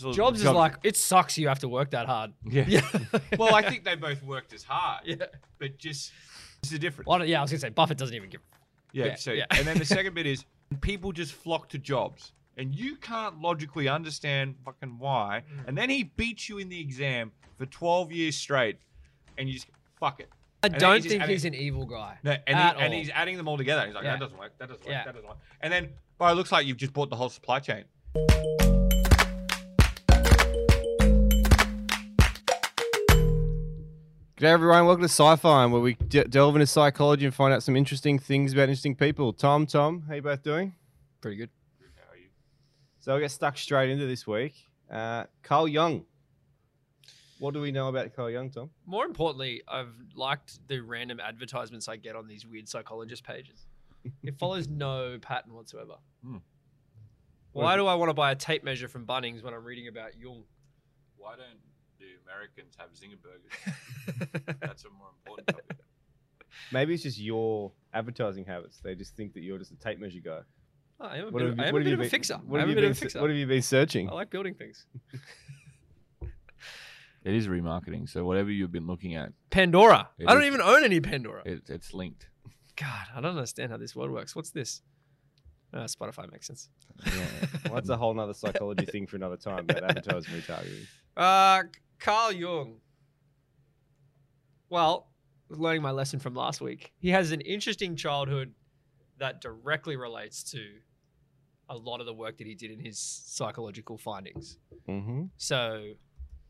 So Jobs is like it sucks you have to work that hard. yeah. well, I think they both worked as hard, yeah. but just it's a difference. Well, yeah, I was gonna say Buffett doesn't even give. Yeah. Yeah, so, yeah. and then the second bit is people just flock to jobs, and you can't logically understand fucking why. Mm. And then he beats you in the exam for twelve years straight, and you just fuck it. I And don't he's think adding- he's an evil guy. No, and, At he, and he's adding them all together. He's like, Yeah. that doesn't work. That doesn't work. Yeah. That doesn't work. And then, bro, it looks like you've just bought the whole supply chain. G'day everyone, welcome to Sci-Fi, where we de- delve into psychology and find out some interesting things about interesting people. Tom, Tom, how you both doing? Pretty good. How are you? So I'll get stuck straight into this week. Uh, Carl Jung. What do we know about Carl Jung, Tom? More importantly, I've liked the random advertisements I get on these weird psychologist pages. It follows no pattern whatsoever. Hmm. Why do I want to buy a tape measure from Bunnings when I'm reading about Jung? Why don't the Americans have zinger burgers? That's a more important topic. Maybe it's just your advertising habits. They just think that you're just a tape measure guy. Oh, I am a What bit, have of, you- I am a bit of a fixer. What have you been of a se- fixer. What have you been searching? I like building things. It is remarketing, so whatever you've been looking at, Pandora. It I don't is. even own any Pandora. it, it's linked. God, I don't understand how this world works. What's this? Uh, Spotify makes sense. Yeah. Well, that's a whole nother psychology thing for another time about advertising retargeting. Uh, Carl Jung. Well, learning my lesson from last week, he has an interesting childhood that directly relates to a lot of the work that he did in his psychological findings. Mm-hmm. So,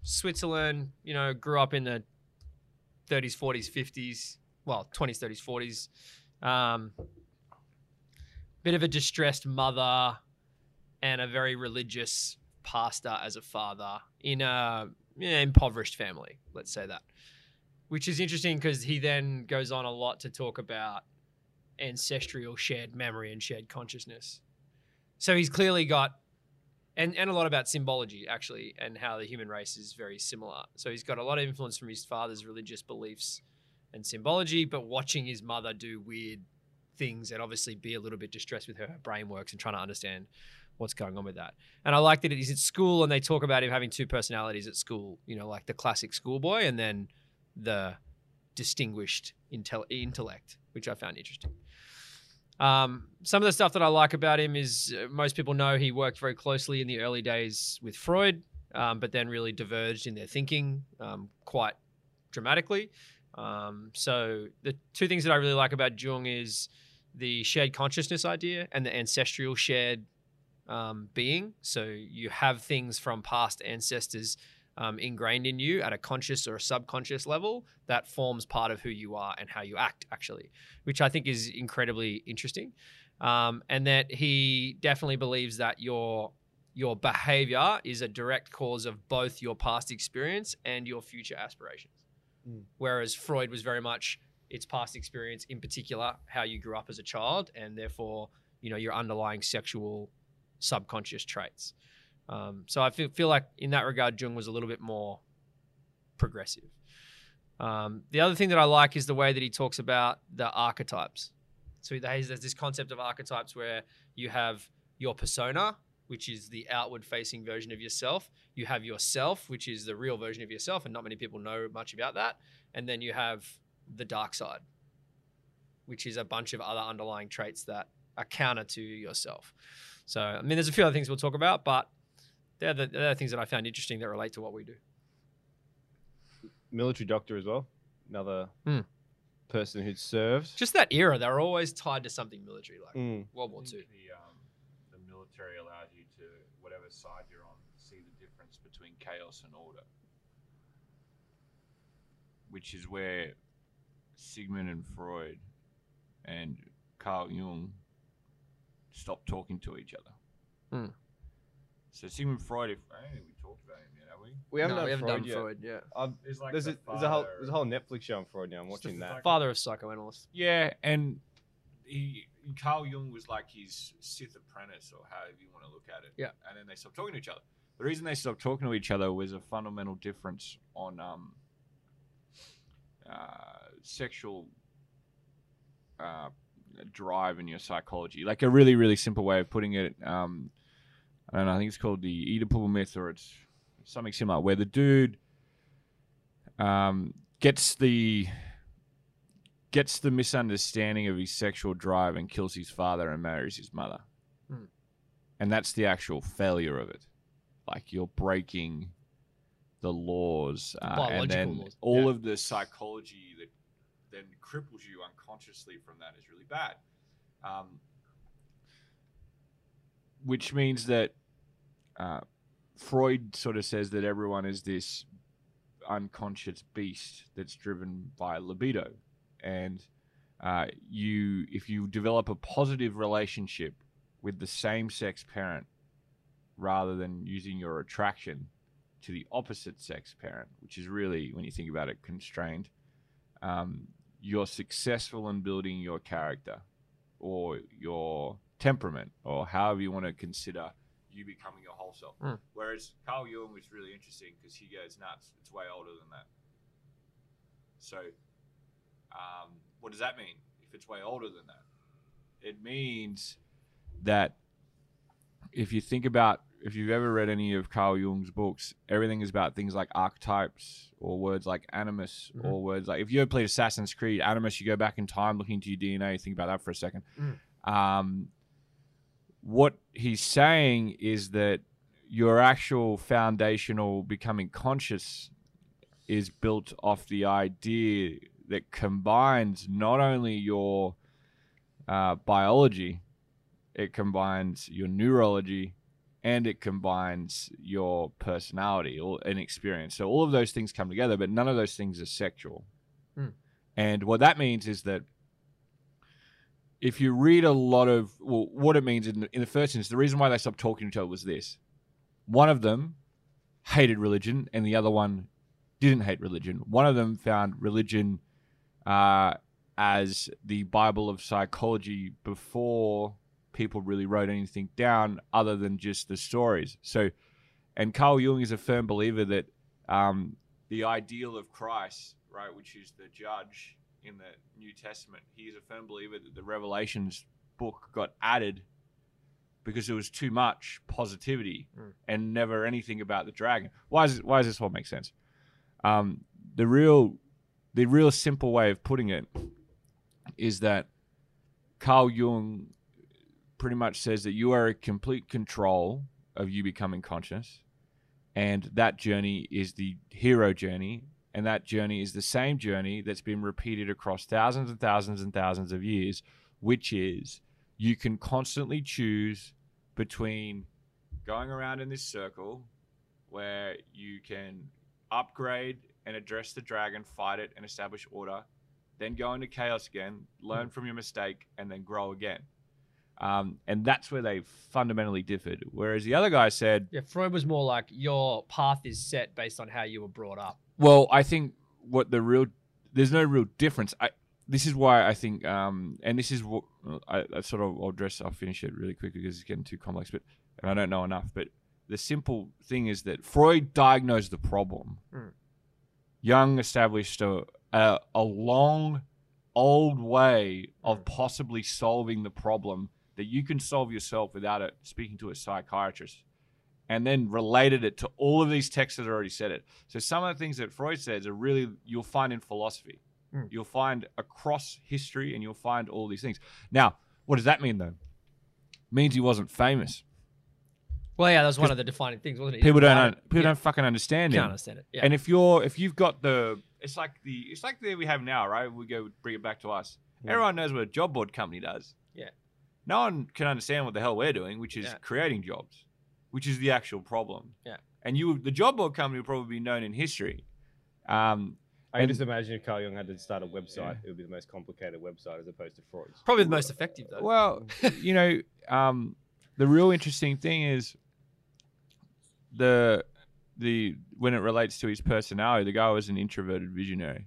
Switzerland, you know, grew up in the 30s, 40s, 50s, well, 20s, 30s, 40s. Um, bit of a distressed mother and a very religious pastor as a father in a Eh, impoverished family, let's say that. Which is interesting because he then goes on a lot to talk about ancestral shared memory and shared consciousness. So he's clearly got and and a lot about symbology actually and how the human race is very similar so he's got a lot of influence from his father's religious beliefs and symbology but watching his mother do weird things and obviously be a little bit distressed with how her brain works and trying to understand what's going on with that and i like that he's at school and they talk about him having two personalities at school you know like the classic schoolboy and then the distinguished intel- intellect which i found interesting um, some of the stuff that I like about him is uh, most people know he worked very closely in the early days with Freud, um, but then really diverged in their thinking um, quite dramatically. Um, so the two things that I really like about Jung is the shared consciousness idea and the ancestral shared um, being. So you have things from past ancestors um, ingrained in you at a conscious or a subconscious level that forms part of who you are and how you act, actually, which I think is incredibly interesting. Um, and that he definitely believes that your your behavior is a direct cause of both your past experience and your future aspirations. Mm. Whereas Freud was very much its past experience, in particular, how you grew up as a child, and therefore, you know, your underlying sexual subconscious traits. Um, so I feel, feel like in that regard, Jung was a little bit more progressive. Um, the other thing that I like is the way that he talks about the archetypes. So there's this concept of archetypes where you have your persona, which is the outward facing version of yourself. You have yourself, which is the real version of yourself, and not many people know much about that. And then you have the dark side, which is a bunch of other underlying traits that are counter to yourself. So, I mean, there's a few other things we'll talk about, but they're the, they're the things that I found interesting that relate to what we do. Military doctor as well. Another Hmm. person who'd served. Just that era, they're always tied to something military, like Mm. World War II. The, um, the military allows you to, whatever side you're on, see the difference between chaos and order. Which is where Sigmund and Freud and Carl Jung stopped talking to each other. Hmm. So Sigmund Freud, if I don't think we talked about him yet, have we? We haven't No, done we haven't Freud done yet. Freud yet. I've, There's like there's, the a, there's a whole father- there's a whole Netflix show on Freud now. I'm Just the watching that. fuck- Father of psychoanalysts. Yeah, and he Carl Jung was like his Sith apprentice, or however you want to look at it. Yeah. and then they stopped talking to each other. The reason they stopped talking to each other was a fundamental difference on um, uh, sexual uh, drive in your psychology. Like a really, really simple way of putting it. Um, I don't know. I think it's called the Oedipal myth, or it's something similar, where the dude um, gets the gets the misunderstanding of his sexual drive and kills his father and marries his mother, Hmm. and that's the actual failure of it. Like you're breaking the laws, uh, and then laws. all Yeah. of the psychology that then cripples you unconsciously from that is really bad. Um, which means that uh, Freud sort of says that everyone is this unconscious beast that's driven by libido, and uh, you, if you develop a positive relationship with the same-sex parent, rather than using your attraction to the opposite sex parent, which is really, when you think about it, constrained, um, you're successful in building your character or your temperament or however you want to consider you becoming your whole self. Mm. Whereas Carl Jung was really interesting because he goes nuts. It's way older than that. So, um, what does that mean if it's way older than that? It means that if you think about if you've ever read any of Carl Jung's books, everything is about things like archetypes or words like animus Mhm. or words like if you ever played Assassin's Creed, animus, you go back in time looking into your DNA, think about that for a second. Um, what he's saying is that your actual foundational becoming conscious is built off the idea that combines not only your uh, biology, it combines your neurology, and it combines your personality or an experience. So all of those things come together, but none of those things are sexual. Hmm. And what that means is that if you read a lot of well, what it means in the, in the first instance, the reason why they stopped talking to each other was this: one of them hated religion, and the other one didn't hate religion. One of them found religion uh, as the Bible of psychology before people really wrote anything down other than just the stories. So, and Carl Jung is a firm believer that um, the ideal of Christ, right, which is the judge in the New Testament, he is a firm believer that the Revelations book got added because there was too much positivity Mm. and never anything about the dragon. Why is why does this all make sense? Um, the real the real simple way of putting it is that Carl Jung pretty much says that you are in complete control of you becoming conscious, and that journey is the hero journey, and that journey is the same journey that's been repeated across thousands and thousands and thousands of years, which is you can constantly choose between going around in this circle where you can upgrade and address the dragon, fight it, and establish order, then go into chaos again, learn mm. from your mistake, and then grow again. Um, and that's where they fundamentally differed. Whereas the other guy said, Yeah, Freud was more like your path is set based on how you were brought up. Well, I think what the real there's no real difference. I this is why I think, um, and this is what I, I sort of I'll address. I'll finish it really quickly because it's getting too complex, but and I don't know enough. But the simple thing is that Freud diagnosed the problem. Mm. Jung established a, a a long, old way of possibly solving the problem that you can solve yourself without it speaking to a psychiatrist and then related it to all of these texts that already said it. So some of the things that Freud says are really you'll find in philosophy. Mm. You'll find across history and you'll find all these things. Now, what does that mean though? means he wasn't famous. Well, yeah, that was one of the defining things, wasn't it? People don't un- people yeah. don't fucking understand Can't him. understand it. Yeah. And if you're if you've got the it's like the it's like the we have now, right? We go bring it back to us. Mm. Everyone knows what a job board company does. Yeah. No one can understand what the hell we're doing, which is Yeah. creating jobs, which is the actual problem. Yeah. And you the job board company will probably be known in history. Um, I can just imagine if Carl Jung had to start a website, Yeah. it would be the most complicated website as opposed to Freud's. Probably the most effective though. Well, you know, um, the real interesting thing is the the when it relates to his personality, the guy was an introverted visionary.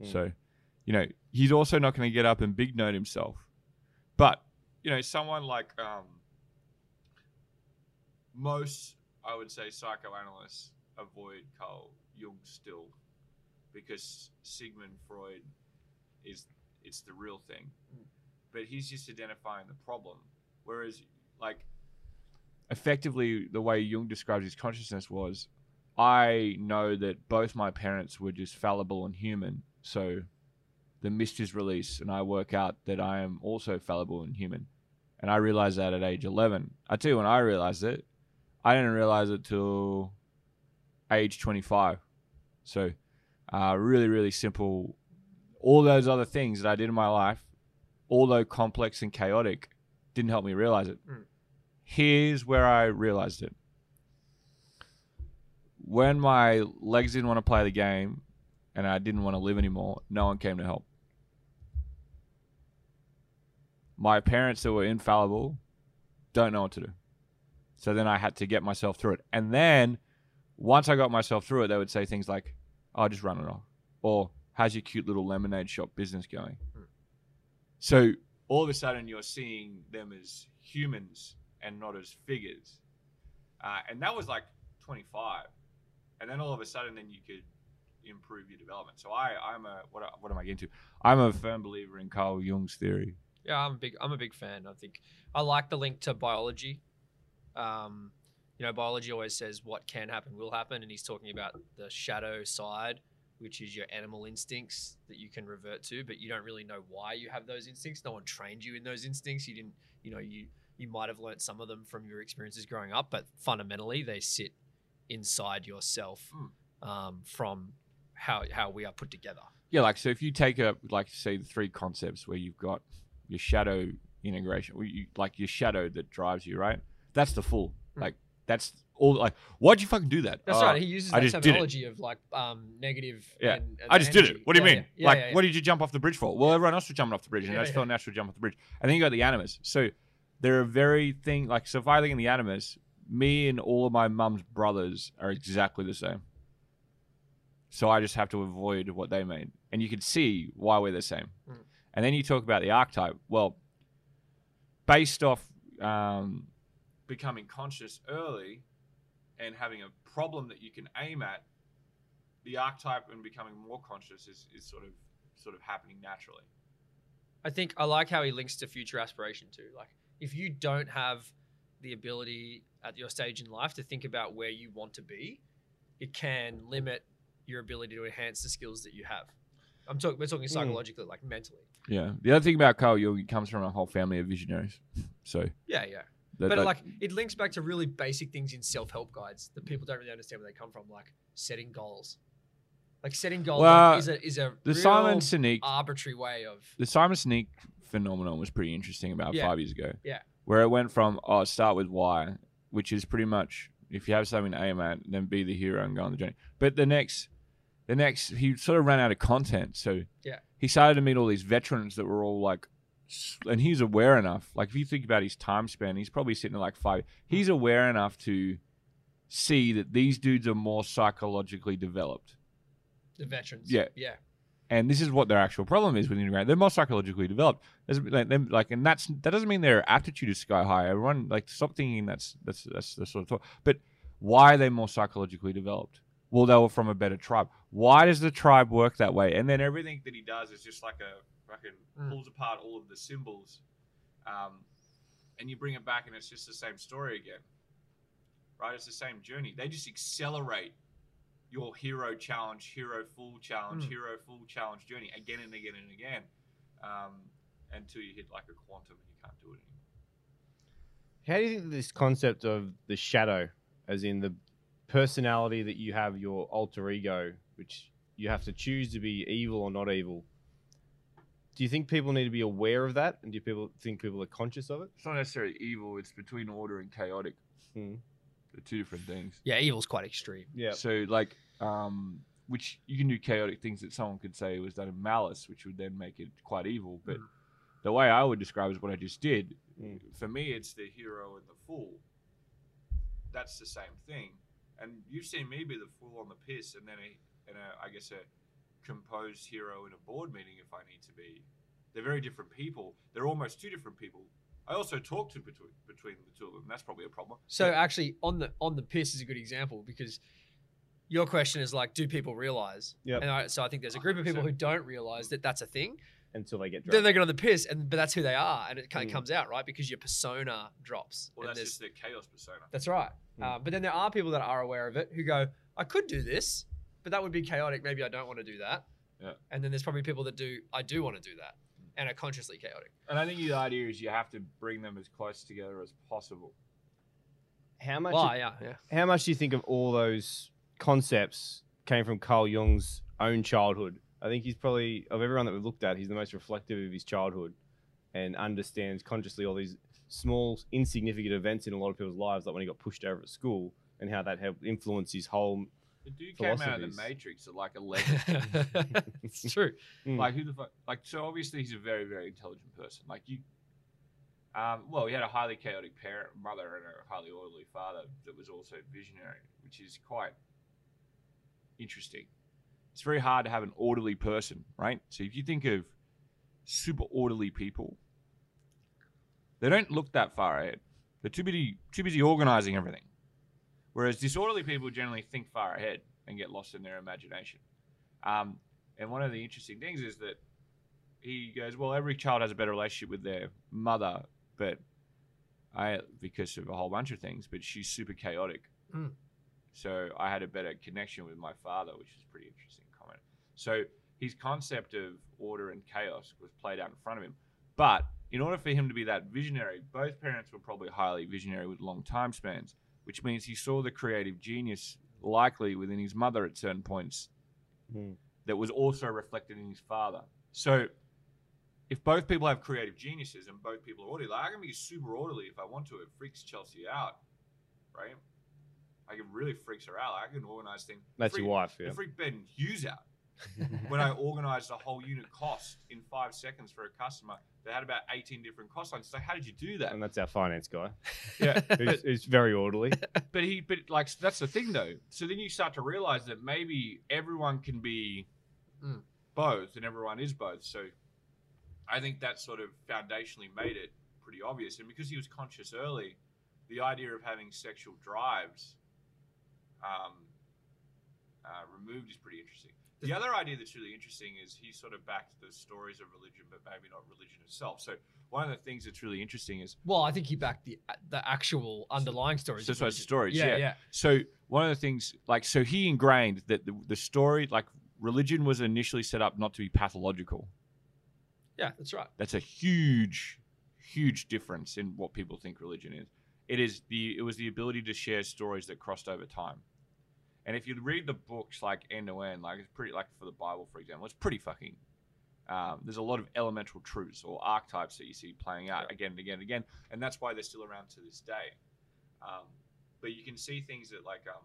Mm. So, you know, he's also not going to get up and big note himself. But, you know, someone like um, most, I would say, psychoanalysts avoid Carl Jung still because Sigmund Freud is it's the real thing. But he's just identifying the problem. Whereas, like, effectively the way Jung describes his consciousness was I know that both my parents were just fallible and human. So the mist is released, and I work out that I am also fallible and human. And I realized that at age 11. I tell you, when I realized it, I didn't realize it till age 25. So, uh, really, really simple. All those other things that I did in my life, although complex and chaotic, didn't help me realize it. Mm. Here's where I realized it. When my legs didn't want to play the game and I didn't want to live anymore, no one came to help. My parents that were infallible don't know what to do. So then I had to get myself through it. And then once I got myself through it, they would say things like, "I'll just run it off," or "How's your cute little lemonade shop business going?" Hmm. So all of a sudden, you're seeing them as humans and not as figures, uh, and that was like 25. And then all of a sudden, then you could improve your development. So I, I'm a what? What am I getting to? I'm a firm believer in Carl Jung's theory. Yeah, I'm a big I'm a big fan. I think I like the link to biology. Um, you know, biology always says what can happen will happen, and he's talking about the shadow side, which is your animal instincts that you can revert to, but you don't really know why you have those instincts. No one trained you in those instincts. You didn't, you know, you you might have learnt some of them from your experiences growing up, but fundamentally they sit inside yourself um, from how how we are put together. Yeah, like so if you take a like say the three concepts where you've got your shadow integration, you, like your shadow that drives you, right? That's the full. Mm. Like that's all. Like why'd you fucking do that? That's "Oh, right. He uses I that just did it." terminology of like um, negative. Yeah. And, and I just did it. What do you Yeah, mean? yeah, like, yeah, what did you jump off the bridge for? Well, everyone else was jumping off the bridge, and I just felt natural to jump off the bridge. And then you got the animus. So they're a very thing. Like, so if I look in the animus, me and all of my mum's brothers are exactly the same. So I just have to avoid what they made, and you can see why we're the same. Mm. And then you talk about the archetype. Well, based off um, becoming conscious early and having a problem that you can aim at, the archetype and becoming more conscious is, is sort of sort of happening naturally. I think I like how he links to future aspiration too. Like if you don't have the ability at your stage in life to think about where you want to be, it can limit your ability to enhance the skills that you have. I'm talking we're talking psychologically, like mentally. Yeah. The other thing about Carl Jung, he comes from a whole family of visionaries. So, Yeah, yeah. that, but that- like it links back to really basic things in self-help guides that people don't really understand where they come from, like setting goals. Like setting goals Well, like, is a is a the Simon Sinek, arbitrary way of the Simon Sinek phenomenon was pretty interesting about Yeah. five years ago. Yeah. Where it went from oh start with why, which is pretty much if you have something to aim at, then be the hero and go on the journey. But the next, the next, he sort of ran out of content, so Yeah. He started to meet all these veterans that were all like, and he's aware enough. Like if you think about his time span, he's probably sitting at like five. He's aware enough to see that these dudes are more psychologically developed. the veterans. Yeah. Yeah. and this is what their actual problem is with integrating. They're more psychologically developed. Like, and that's that doesn't mean their aptitude is sky high. Everyone like stop thinking that's that's that's the sort of thought. But why are they more psychologically developed? Well, they were from a better tribe. Why does the tribe work that way? And then everything that he does is just like a fucking Mm. pulls apart all of the symbols, um, and you bring it back, and it's just the same story again. Right? It's the same journey. They just accelerate your hero challenge, hero full challenge, Mm. hero full challenge journey again and again and again um, until you hit like a quantum and you can't do it anymore. How do you think this concept of the shadow, as in the personality that you have, your alter ego, which you have to choose to be evil or not evil? Do you think people need to be aware of that, and do people think people are conscious of it? It's not necessarily evil, it's between order and chaotic. Hmm. They're two different things. Yeah, evil's quite extreme. Yeah. So, like, um, which you can do chaotic things that someone could say was done in malice, which would then make it quite evil. But Mm. the way I would describe is what I just did. Mm. For me, it's the hero and the fool. That's the same thing. And you've seen me be the fool on the piss, and then a, and a, I guess a composed hero in a board meeting if I need to be. They're very different people. They're almost two different people. I also talk to between between the two of them. That's probably a problem. So actually, on the on the piss is a good example because your question is like, do people realize? Yeah. And I, so I think there's a group of people who don't realize that that's a thing. Until they get then they get on the piss, and but that's who they are, and it kind of Mm. comes out right because your persona drops. Well, and that's just the chaos persona. That's right. Hmm. Uh, but then there are people that are aware of it who go, I could do this, but that would be chaotic. Maybe I don't want to do that. Yeah. And then there's probably people that do, I do want to do that and are consciously chaotic. And I think the idea is you have to bring them as close together as possible. how much? Well, yeah, yeah. How much do you think of all those concepts came from Carl Jung's own childhood? I think he's probably of everyone that we've looked at, he's the most reflective of his childhood and understands consciously all these small, insignificant events in a lot of people's lives, like when he got pushed over at school and how that helped influence his whole. The dude came out of the Matrix at like 11. it's true. Mm. like who the fuck? Like so, obviously he's a very, very intelligent person. Like you, um, well, he had a highly chaotic parent, mother, and a highly orderly father that was also visionary, which is quite interesting. It's very hard to have an orderly person, right? So if you think of super orderly people, they don't look that far ahead. They're too busy, too busy organizing everything. Whereas disorderly people generally think far ahead and get lost in their imagination. Um, and one of the interesting things is that he goes, well, every child has a better relationship with their mother, but I because of a whole bunch of things, but she's super chaotic. Mm. So I had a better connection with my father, which is pretty interesting. So his concept of order and chaos was played out in front of him. But in order for him to be that visionary, both parents were probably highly visionary with long time spans, which means he saw the creative genius likely within his mother at certain points Mm. that was also reflected in his father. So if both people have creative geniuses and both people are orderly, like I can be super orderly if I want to. It freaks Chelsea out, right? I can really freaks her out. I can organize things. That's freak, your wife, It yeah. freaked Ben Hughes out when I organized a whole unit cost in five seconds for a customer they had about 18 different cost lines. So how did you do that? and that's our finance guy. Yeah, Who's, who's very orderly. but he but like that's the thing though so then you start to realize that maybe everyone can be Mm. both and everyone is both so i think that sort of foundationally made it pretty obvious and because he was conscious early the idea of having sexual drives um, uh, removed is pretty interesting the other idea that's really interesting is he sort of backed the stories of religion but maybe not religion itself so one of the things that's really interesting is Well, I think he backed the the actual underlying stories. So of that's why it's stories, Yeah, yeah. yeah. So one of the things, like, so he ingrained that the, the story, like, religion was initially set up not to be pathological. Yeah, that's right. That's a huge, huge difference in what people think religion is. It is the it was the ability to share stories that crossed over time. And if you read the books like end to end, like it's pretty like for the Bible, for example, it's pretty fucking. Um, there's a lot of elemental truths or archetypes that you see playing out Yeah. again and again and again, and that's why they're still around to this day. Um, but you can see things that like um,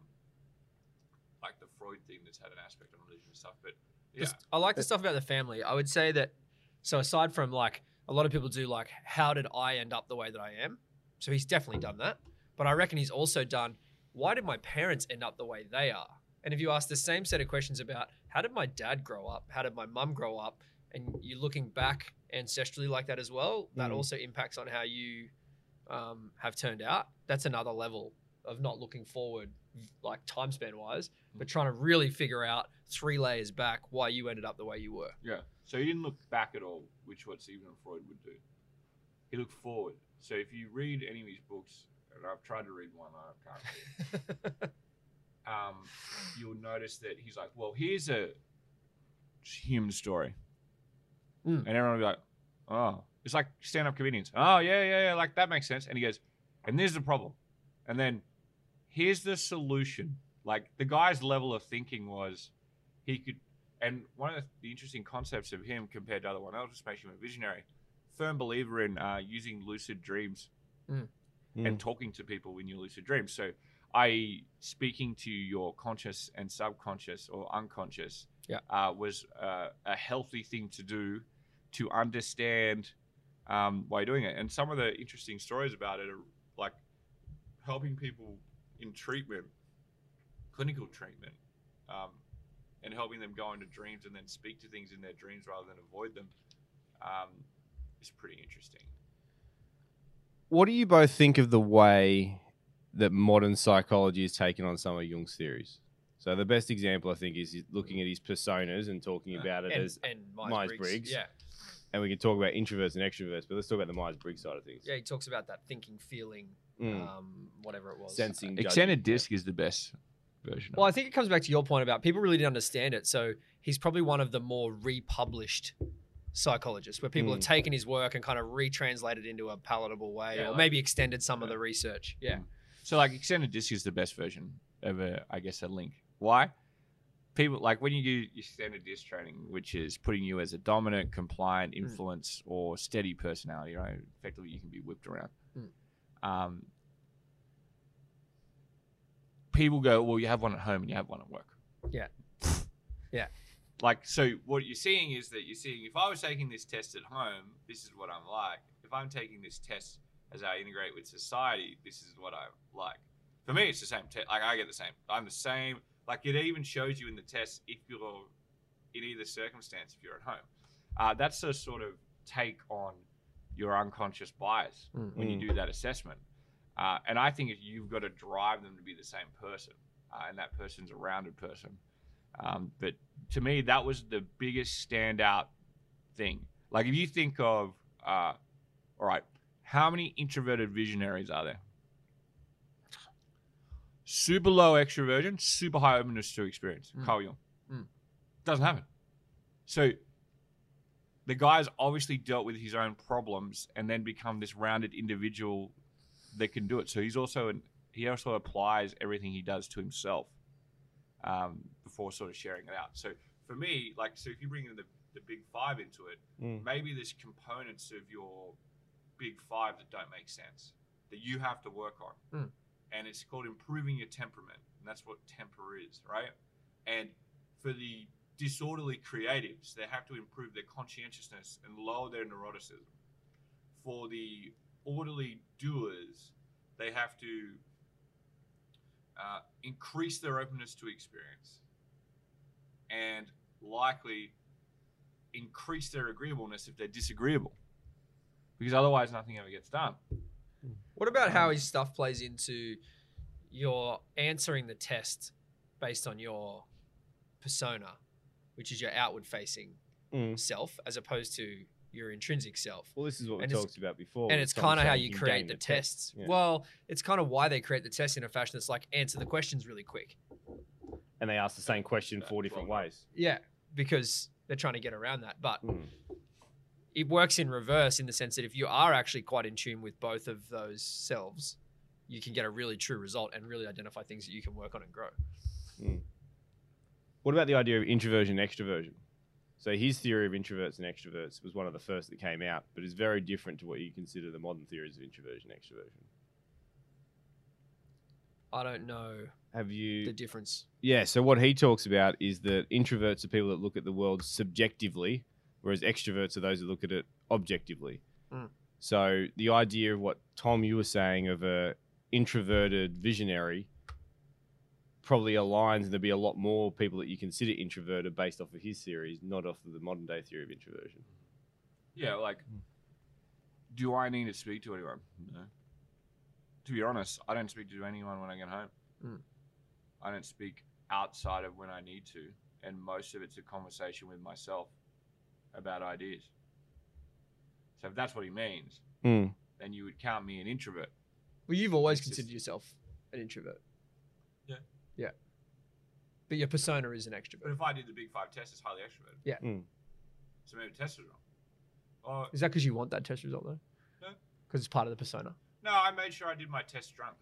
like the Freud thing that's had an aspect on religion and stuff. But yeah, Just- I like the stuff about the family. I would say that. So aside from like a lot of people do like, how did I end up the way that I am? So he's definitely done that. But I reckon he's also done. Why did my parents end up the way they are? And if you ask the same set of questions about how did my dad grow up, how did my mum grow up, and you're looking back ancestrally like that as well, that Mm. also impacts on how you um, have turned out. That's another level of not looking forward, like time span wise, but trying to really figure out three layers back why you ended up the way you were. Yeah. So he didn't look back at all, which what Sigmund Freud would do. He looked forward. So if you read any of his books, I've tried to read one, I can't. read it, um, you'll notice that he's like, "Well, here's a human story," Mm. and everyone will be like, "Oh." It's like stand-up comedians. Oh yeah, yeah, yeah. Like that makes sense. And he goes, "And there's the problem," and then here's the solution. Like the guy's level of thinking was, he could and one of the, interesting concepts of him compared to other one else, which makes him a visionary, firm believer in uh, using lucid dreams and Mm. talking to people in your lucid dreams. So, i.e., speaking to your conscious and subconscious or unconscious, Yeah. uh, was uh, a healthy thing to do to understand um, why you're doing it. And some of the interesting stories about it are like helping people in treatment, clinical treatment, um, and helping them go into dreams and then speak to things in their dreams rather than avoid them um, is pretty interesting. What do you both think of the way that modern psychology has taken on some of Jung's theories? So the best example I think is looking at his personas and talking Yeah. about it and, as and Myers-Briggs. Myers-Briggs. Yeah. and we can talk about introverts and extroverts, but let's talk about the Myers Briggs side of things. Yeah, he talks about that thinking, feeling, Mm. um, whatever it was. Sensing, judging. Extended disc is the best version. Well, of I think it comes back to your point about people really didn't understand it. So he's probably one of the more republished psychologists, where people have Mm. taken his work and kind of retranslated it into a palatable way, Yeah, or like- maybe extended some of the research. Yeah. it. So like extended disc is the best version of a, I guess, a link. Why? People like when you do your standard disc training, which is putting you as a dominant, compliant, Mm. influence, or steady personality. Right? Effectively, you can be whipped around. Mm. Um, people go, well, you have one at home and you have one at work. Yeah. Yeah. Like, so what you're seeing is that you're seeing if I was taking this test at home, this is what I'm like. If I'm taking this test as I integrate with society, this is what I'm like. For me, it's the same test. Like, I get the same. I'm the same. Like, it even shows you in the test if you're in either circumstance, if you're at home. Uh, that's a sort of take on your unconscious bias Mm. when you do that assessment. Uh, and I think you've got to drive them to be the same person, uh, and that person's a rounded person. Um, but to me, that was the biggest standout thing. Like if you think of, uh, all right, how many introverted visionaries are there? Super low extroversion, super high openness to experience. Mm. Carl Jung. Mm. Doesn't happen. So the guy's obviously dealt with his own problems and then become this rounded individual that can do it. So he's also an, he also applies everything he does to himself um, before sort of sharing it out. So for me, like, so if you bring in the, the big five into it, Mm. maybe there's components of your big five that don't make sense that you have to work on. Mm. And it's called improving your temperament. And that's what temper is, right? And for the disorderly creatives, they have to improve their conscientiousness and lower their neuroticism. For the orderly doers, they have to uh, increase their openness to experience and likely increase their agreeableness if they're disagreeable. Because otherwise, nothing ever gets done. What about how his stuff plays into your answering the test based on your persona, which is your outward facing Mm. self, as opposed to your intrinsic self? Well, this is what we And it's- talked about before. and it's kind of how you create the, the tests. Yeah. Well, it's kind of why they create the test in a fashion that's like answer the questions really quick. and they ask the same question four different ways. Yeah, because they're trying to get around that. But Mm. it works in reverse in the sense that if you are actually quite in tune with both of those selves, you can get a really true result and really identify things that you can work on and grow. What about the idea of introversion and extroversion? So his theory of introverts and extroverts was one of the first that came out, but is very different to what you consider the modern theories of introversion and extroversion. I don't know Have you? the difference. Yeah. So what he talks about is that introverts are people that look at the world subjectively, whereas extroverts are those that look at it objectively. Mm. So the idea of what Tom you were saying of a introverted visionary probably aligns, and there'll be a lot more people that you consider introverted based off of his theories, not off of the modern day theory of introversion. Yeah, like, do I need to speak to anyone? No. To be honest, I don't speak to anyone when I get home. Mm. I don't speak outside of when I need to, and most of it's a conversation with myself about ideas. So if that's what he means, Mm. then you would count me an introvert. Well, you've always It's just- considered yourself an introvert. Yeah. Yeah. But your persona is an extrovert. But extrovert. if I did the big five test, it's highly extroverted. Yeah. Mm. So maybe the test was wrong. Or Is that because you want that test result though? No. Because it's part of the persona. no, I made sure I did my test drunk.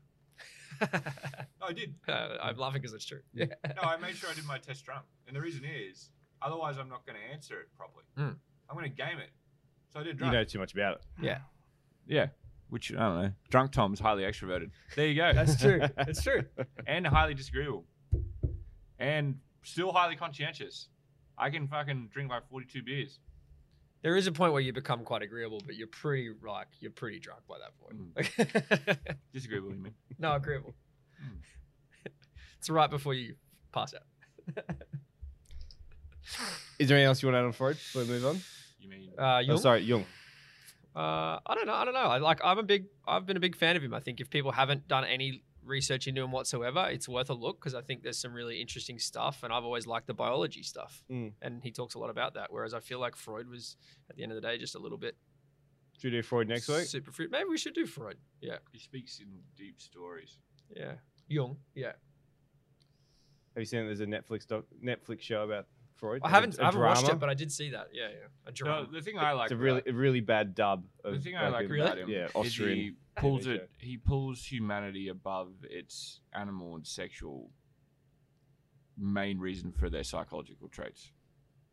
No, I did. Uh, I'm laughing because it's true. Yeah. No, I made sure I did my test drunk. And the reason is, otherwise, I'm not going to answer it properly. Mm. I'm going to game it. So I did You drunk. know too much about it. Yeah. yeah. Which, I don't know. Drunk Tom's highly extroverted. There you go. That's true. That's true. and highly disagreeable. And still highly conscientious. I can fucking drink like 42 beers. There is a point where you become quite agreeable, but you're pretty like you're pretty drunk by that Mm. point. Disagreeable, you mean? no, agreeable. Mm. it's right before you pass out. Is there anything else you want to add on Freud before we move on? You mean? Uh, Oh, Jung? sorry, Jung. Uh, I don't know. I don't know. I like. I'm a big. I've been a big fan of him. I think if people haven't done any research into him whatsoever, it's worth a look because I think there's some really interesting stuff, and I've always liked the biology stuff, Mm. and he talks a lot about that. Whereas I feel like Freud was, at the end of the day, just a little bit Should we do Freud next week? super fruit. Maybe we should do Freud. Yeah, He speaks in deep stories. yeah, Jung. Yeah, Have you seen there's a Netflix doc, Netflix show about Freud? I A- haven't, a I haven't watched it, but I did see that. Yeah, yeah, a No, the thing I like it's a really about- a really bad dub. Of, the thing I like a- about him yeah, is Austrian. he pulls it. He pulls humanity above its animal and sexual main reason for their psychological traits.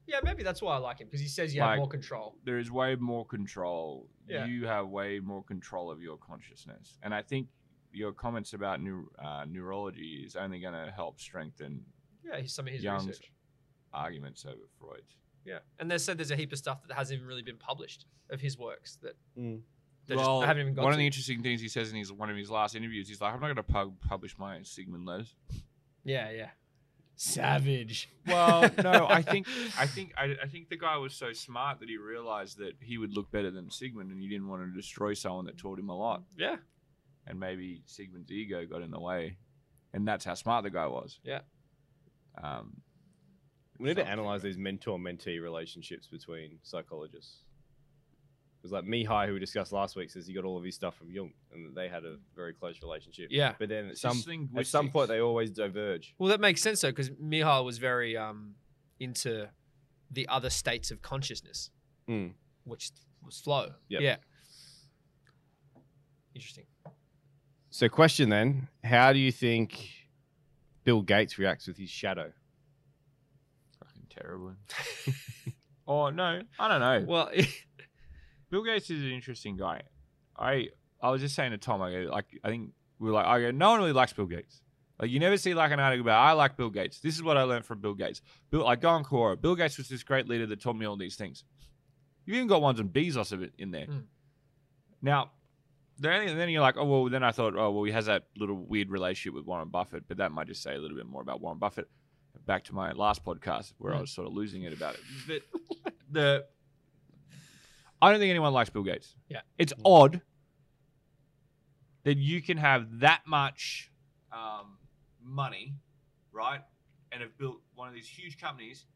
yeah, maybe that's why I like him because he says you have more control. There is way more control. Yeah. You have way more control of your consciousness, and I think your comments about neu- uh, neurology is only going to help strengthen Yeah, he's some of his Jung's research. Arguments over Freud's. Yeah, and they said there's a heap of stuff that hasn't even really been published of his works that Mm. they, well, just, haven't even got one to. of the interesting things he says in his one of his last interviews, he's like, "I'm not going to pub- publish my Sigmund letters." yeah, yeah. Savage. Well, no, I think I think I, I think the guy was so smart that he realized that he would look better than Sigmund, and he didn't want to destroy someone that taught him a lot. Yeah, And maybe Sigmund's ego got in the way, and that's how smart the guy was. Yeah. Um, We need to analyze these mentor-mentee relationships between psychologists. Because like Mihai, who we discussed last week, says he got all of his stuff from Jung, and they had a very close relationship. yeah. But then at some at some point they always diverge. Well, that makes sense though, because Mihal was very um, into the other states of consciousness, Mm. which was flow. Yep. Yeah. Interesting. So, question then: How do you think Bill Gates reacts with his shadow? Fucking terrible. oh no, I don't know. Well, Bill Gates is an interesting guy. I I was just saying to Tom, I go, like I think we are like I go, no one really likes Bill Gates. Like you never see like an article about I like Bill Gates. This is what I learned from Bill Gates. Bill, like go on Quora. Bill Gates was this great leader that taught me all these things. You've even got ones on Bezos of it in there. Mm. Now, then, then you're like, oh well. Then I thought, oh well, he has that little weird relationship with Warren Buffett, but that might just say a little bit more about Warren Buffett. Back to my last podcast where I was sort of losing it about it. But the I don't think anyone likes Bill Gates. Yeah. It's odd that you can have that much um, money, right, and have built one of these huge companies,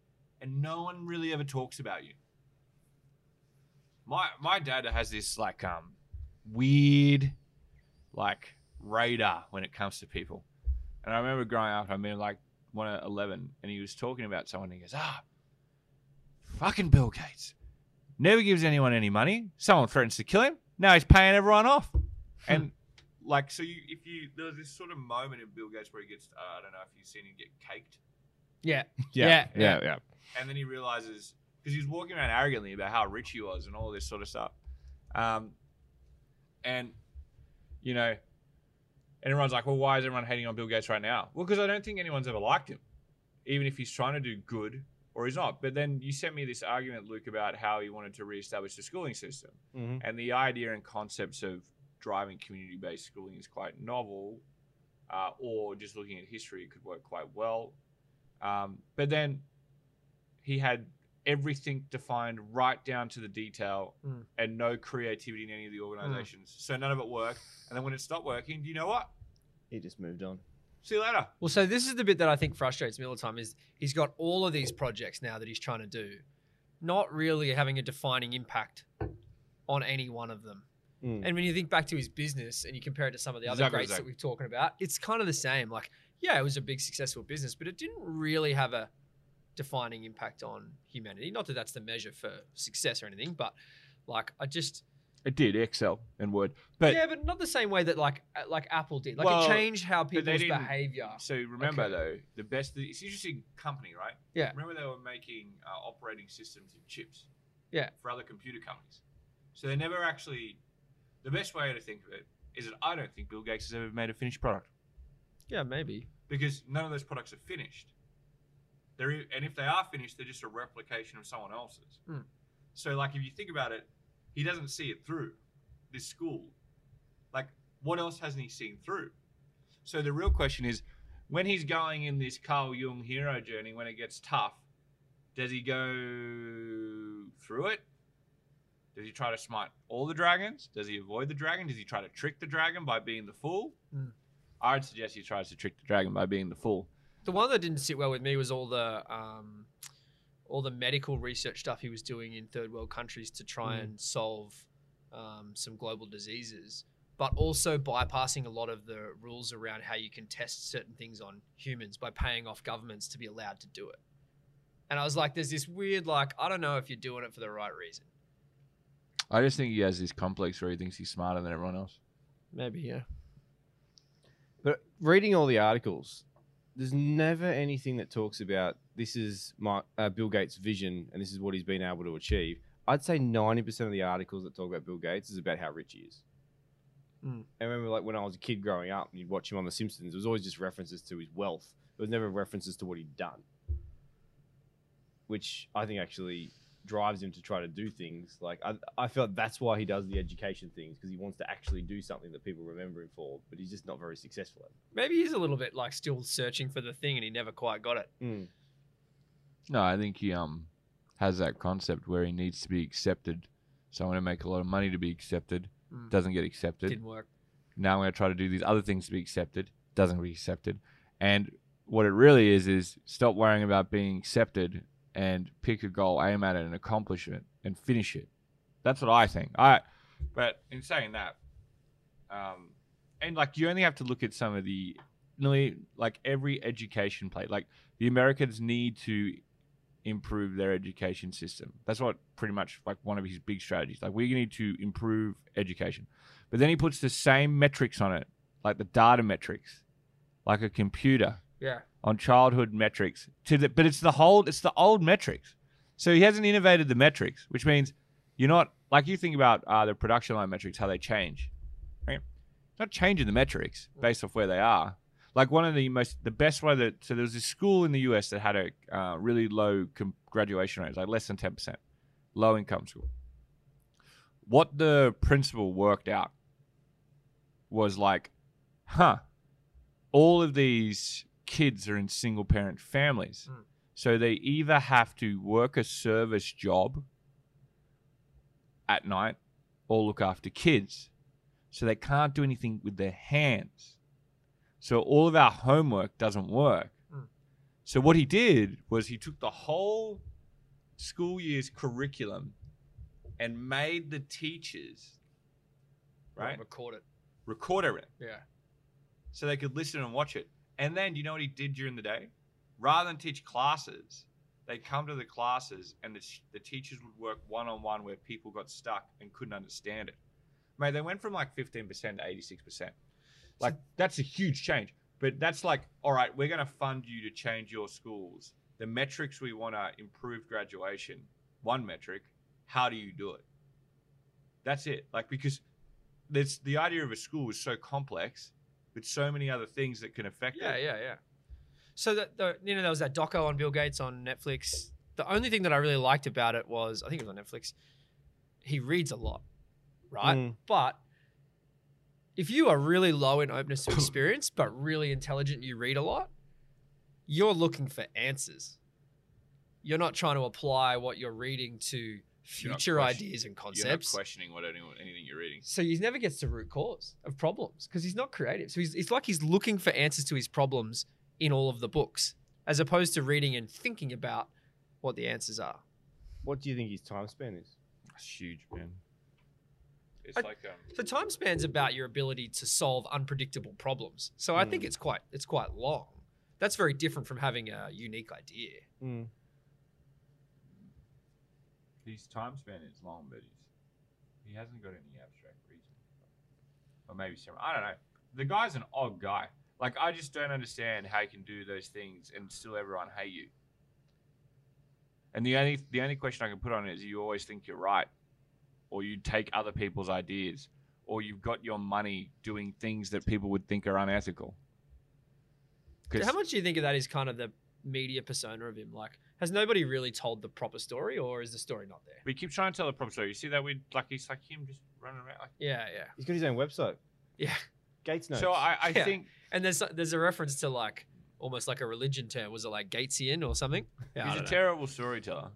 and no one really ever talks about you. My my dad has this like um weird like radar when it comes to people, and I remember growing up. I mean, like one at eleven, and he was talking about someone. And he goes, "Ah, fucking Bill Gates." never gives anyone any money. Someone threatens to kill him. Now he's paying everyone off. And like, so you, if you, there was this sort of moment in Bill Gates where he gets, uh, I don't know if you've seen him get caked. yeah. Yeah, Yeah, yeah, yeah. And then he realizes, because he was walking around arrogantly about how rich he was and all this sort of stuff. Um, and, you know, and everyone's like, well, why is everyone hating on Bill Gates right now? Well, because I don't think anyone's ever liked him, even if he's trying to do good or he's not. But then you sent me this argument, Luke, about how he wanted to reestablish the schooling system. Mhm. And the idea and concepts of driving community based schooling is quite novel, uh, or just looking at history, it could work quite well. Um, but then he had everything defined right down to the detail Mm. and no creativity in any of the organizations. So none of it worked. And then when it stopped working, do you know what? He just moved on. See you later. Well, so this is the bit that I think frustrates me all the time is he's got all of these projects now that he's trying to do, not really having a defining impact on any one of them. Mm. And when you think back to his business and you compare it to some of the other Exactly the greats that we've talking about, it's kind of the same. Like, yeah, it was a big successful business, but it didn't really have a defining impact on humanity. Not that that's the measure for success or anything, but like I just It did, Excel and Word. But yeah, but not the same way that like uh, like Apple did. Like Well, it changed how people's behavior. So remember Okay. though, the best. It's an interesting company, right? Yeah. Remember they were making uh, operating systems and chips. Yeah. For other computer companies, so they never actually. The best way to think of it is that I don't think Bill Gates has ever made a finished product Yeah, maybe. because none of those products are finished. They're and if they are finished, they're just a replication of someone else's. Hmm. So like if you think about it, he doesn't see it through. This school, like what else hasn't he seen through? So the real question is, when he's going in this Carl Jung hero journey, when it gets tough, does he go through it? Does he try to smite all the dragons? Does he avoid the dragon? Does he try to trick the dragon by being the fool? Hmm. I'd suggest he tries to trick the dragon by being the fool. The one that didn't sit well with me was all the um, all the medical research stuff he was doing in third world countries to try Mm. and solve um, some global diseases, but also bypassing a lot of the rules around how you can test certain things on humans by paying off governments to be allowed to do it. And I was like, there's this weird, like, I don't know if you're doing it for the right reason. I just think he has this complex where he thinks he's smarter than everyone else. Maybe, yeah. But reading all the articles, there's never anything that talks about this is my uh, Bill Gates' vision and this is what he's been able to achieve. I'd say 90% of the articles that talk about Bill Gates is about how rich he is. Mm. I remember, like when I was a kid growing up, and you'd watch him on The Simpsons. It was always just references to his wealth. It was never references to what he'd done, which I think actually drives him to try to do things. Like I, I felt that's why he does the education things because he wants to actually do something that people remember him for. But he's just not very successful at. Maybe he's a little bit like still searching for the thing and he never quite got it. it. No, I think he um has that concept where he needs to be accepted. So I'm going to make a lot of money to be accepted. Mm. Doesn't get accepted. Didn't work. Now I'm going to try to do these other things to be accepted. Doesn't be accepted. And what it really is is stop worrying about being accepted and pick a goal, aim at it, and accomplish it, and finish it. That's what I think. I, but in saying that, um, and like you only have to look at some of the, nearly like every education play. Like the Americans need to improve their education system. That's what pretty much like one of his big strategies. Like we need to improve education. But then he puts the same metrics on it, like the data metrics, like a computer Yeah. on childhood metrics. To the, but it's the whole, it's the old metrics. So he hasn't innovated the metrics, which means you're not like you think about uh, the production line metrics, how they change. Right? Not changing the metrics based off where they are. Like one of the most, the best way that so there was this school in the US that had a uh, really low com- graduation rate, like less than ten percent, low income school. What the principal worked out was like, huh, all of these kids are in single parent families. Mm. So they either have to work a service job at night or look after kids. So they can't do anything with their hands. So all of our homework doesn't work. Mm. So what he did was he took the whole school year's curriculum and made the teachers right Record it. record everything Yeah. so they could listen and watch it. And then, do you know what he did during the day? Rather than teach classes, they'd come to the classes and the, the teachers would work one on one where people got stuck and couldn't understand it. Mate, they went from like 15% to 86%. Like, that's a huge change. But that's like, all right, we're going to fund you to change your schools. The metrics we want to improve graduation, one metric, how do you do it? That's it. Like, because there's the idea of a school is so complex with so many other things that can affect Yeah, it. yeah, yeah. Yeah. So that the you know there was that doco on Bill Gates on Netflix. The only thing that I really liked about it was I think it was on Netflix. He reads a lot, right? Mm. But if you are really low in openness to experience, but really intelligent, you read a lot. You're looking for answers. You're not trying to apply what you're reading to future ideas and You're not concepts. questioning what anyone, anything you're reading. So he never gets to root cause of problems because he's not creative. So he's, it's like he's looking for answers to his problems in all of the books, as opposed to reading and thinking about what the answers are. What do you think his time span is? That's huge, man. It's I- like um, The time span's about your ability to solve unpredictable problems. So I think Mm. it's quite it's quite long. That's very different from having a unique idea. Mm. His time span is long, but he's he hasn't got any abstract reason, or maybe some. I don't know. The guy's an odd guy. Like I just don't understand how you can do those things and still everyone hate you. And the only the only question I can put on it is you always think you're right, or you take other people's ideas, or you've got your money doing things that people would think are unethical. How much do you think of that is kind of the media persona of him? Like, has nobody really told the proper story, or is the story not there? we keep trying to tell the proper story. You see that we like he's like him just running around. Like, Yeah, yeah, He's got his own website. yeah. Gates notes. so I, I Yeah. think And there's there's a reference to like almost like a religion term. Was it like Gatesian or something? Yeah, he's a know. terrible storyteller.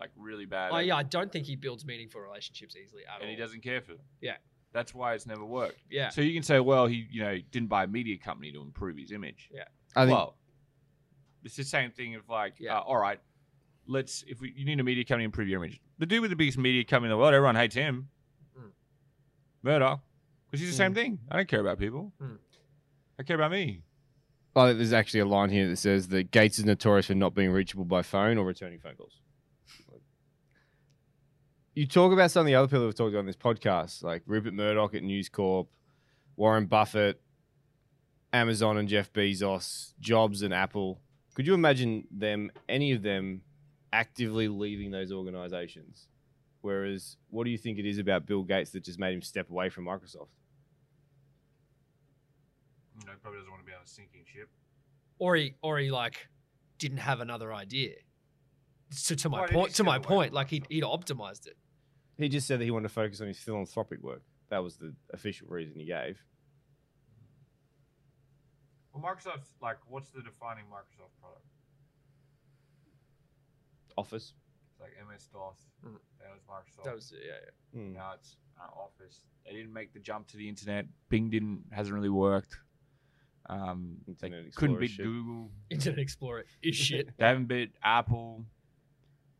Like really bad. Oh yeah, I don't think he builds meaningful relationships easily at and all. he doesn't care for them. Yeah. That's why it's never worked. Yeah. So you can say, well, he you know didn't buy a media company to improve his image. Yeah. I think well, it's the same thing of like, Yeah. uh, all right, let's if we, you need a media company to improve your image. The dude with the biggest media company in the world, everyone hates him. Mm. Murdoch, because he's the same thing. I don't care about people. Mm. I care about me. Oh, there's actually a line here that says that Gates is notorious for not being reachable by phone or returning phone calls. You talk about some of the other people who've talked about on this podcast, like Rupert Murdoch at News Corp, Warren Buffett, Amazon and Jeff Bezos, Jobs and Apple. Could you imagine them, any of them, actively leaving those organizations? Whereas, what do you think it is about Bill Gates that just made him step away from Microsoft? You know, probably doesn't want to be on a sinking ship. or he or he like didn't have another idea. So to my Why point, to my point, like he Microsoft? he'd optimized it. He just said that he wanted to focus on his philanthropic work. That was the official reason he gave. Well, Microsoft's like, what's the defining Microsoft product? Office. It's like MS DOS. Mm. That was Microsoft. That was yeah, yeah. Hmm. now it's uh, Office. They didn't make the jump to the internet. Bing didn't hasn't really worked. Um, they Internet couldn't beat shit. Google. Internet Explorer is shit. They haven't beat Apple.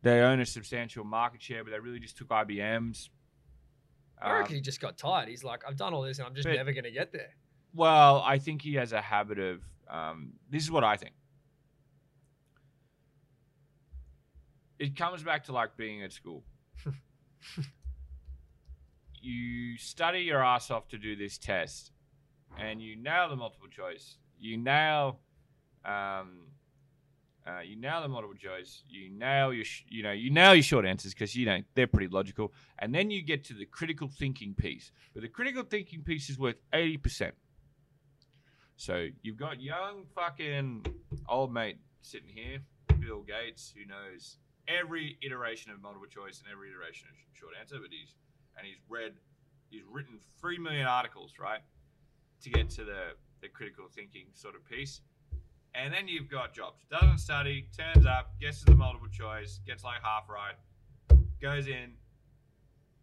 They own a substantial market share, but they really just took IBM's. I reckon Um, he just got tired. He's like, I've done all this and I'm just But- never gonna get there. Well, I think he has a habit of. Um, this is what I think. It comes back to like being at school. you study your ass off to do this test, and you nail the multiple choice. You nail, um, uh, you nail the multiple choice. You nail your, sh- you know, you nail your short answers because you know they're pretty logical. And then you get to the critical thinking piece. But the critical thinking piece is worth eighty percent. So you've got young fucking old mate sitting here, Bill Gates, who knows every iteration of multiple choice and every iteration of short answer, but he's and he's read, he's written three million articles, right, to get to the the critical thinking sort of piece. And then you've got Jobs, doesn't study, turns up, guesses the multiple choice, gets like half right, goes in,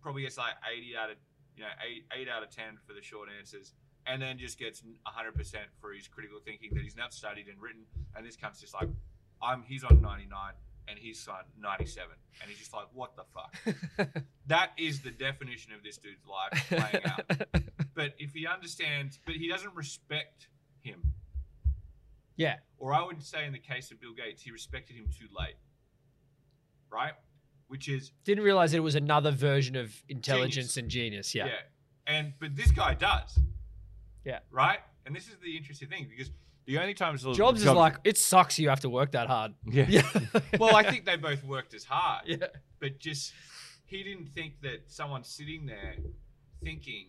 probably gets like eighty out of you know eight eight out of ten for the short answers, and then just gets 100% for his critical thinking that he's not studied and written. And this comes just like, I'm he's on 99 and he's on 97, and he's just like, what the fuck? that is the definition of this dude's life playing out. But if he understands, but he doesn't respect him, yeah. or I would say in the case of Bill Gates, he respected him too late, right? Which is Didn't realize it was another version of intelligence Genius. and genius. Yeah. And but this guy does. Yeah. Right? And this is the interesting thing because the only times the- Jobs is like, it sucks you have to work that hard. Yeah. Yeah. well, I think they both worked as hard. yeah. But just he didn't think that someone sitting there thinking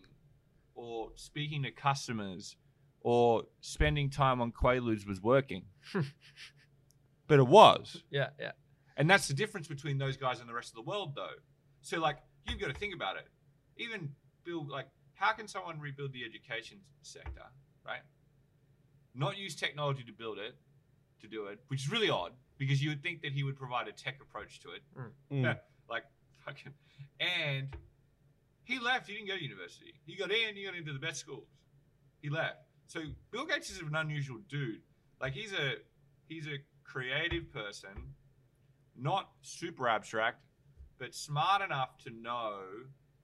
or speaking to customers or spending time on Quaaludes was working. but it was. Yeah. Yeah. And that's the difference between those guys and the rest of the world, though. So, like, you've got to think about it. Even Bill, like, how can someone rebuild the education sector, right? Not use technology to build it, to do it, which is really odd because you would think that he would provide a tech approach to it. Mm. Yeah, like, fucking. And he left. He didn't go to university. He got in. He got into the best schools. He left. So Bill Gates is an unusual dude. Like he's a he's a creative person, not super abstract, but smart enough to know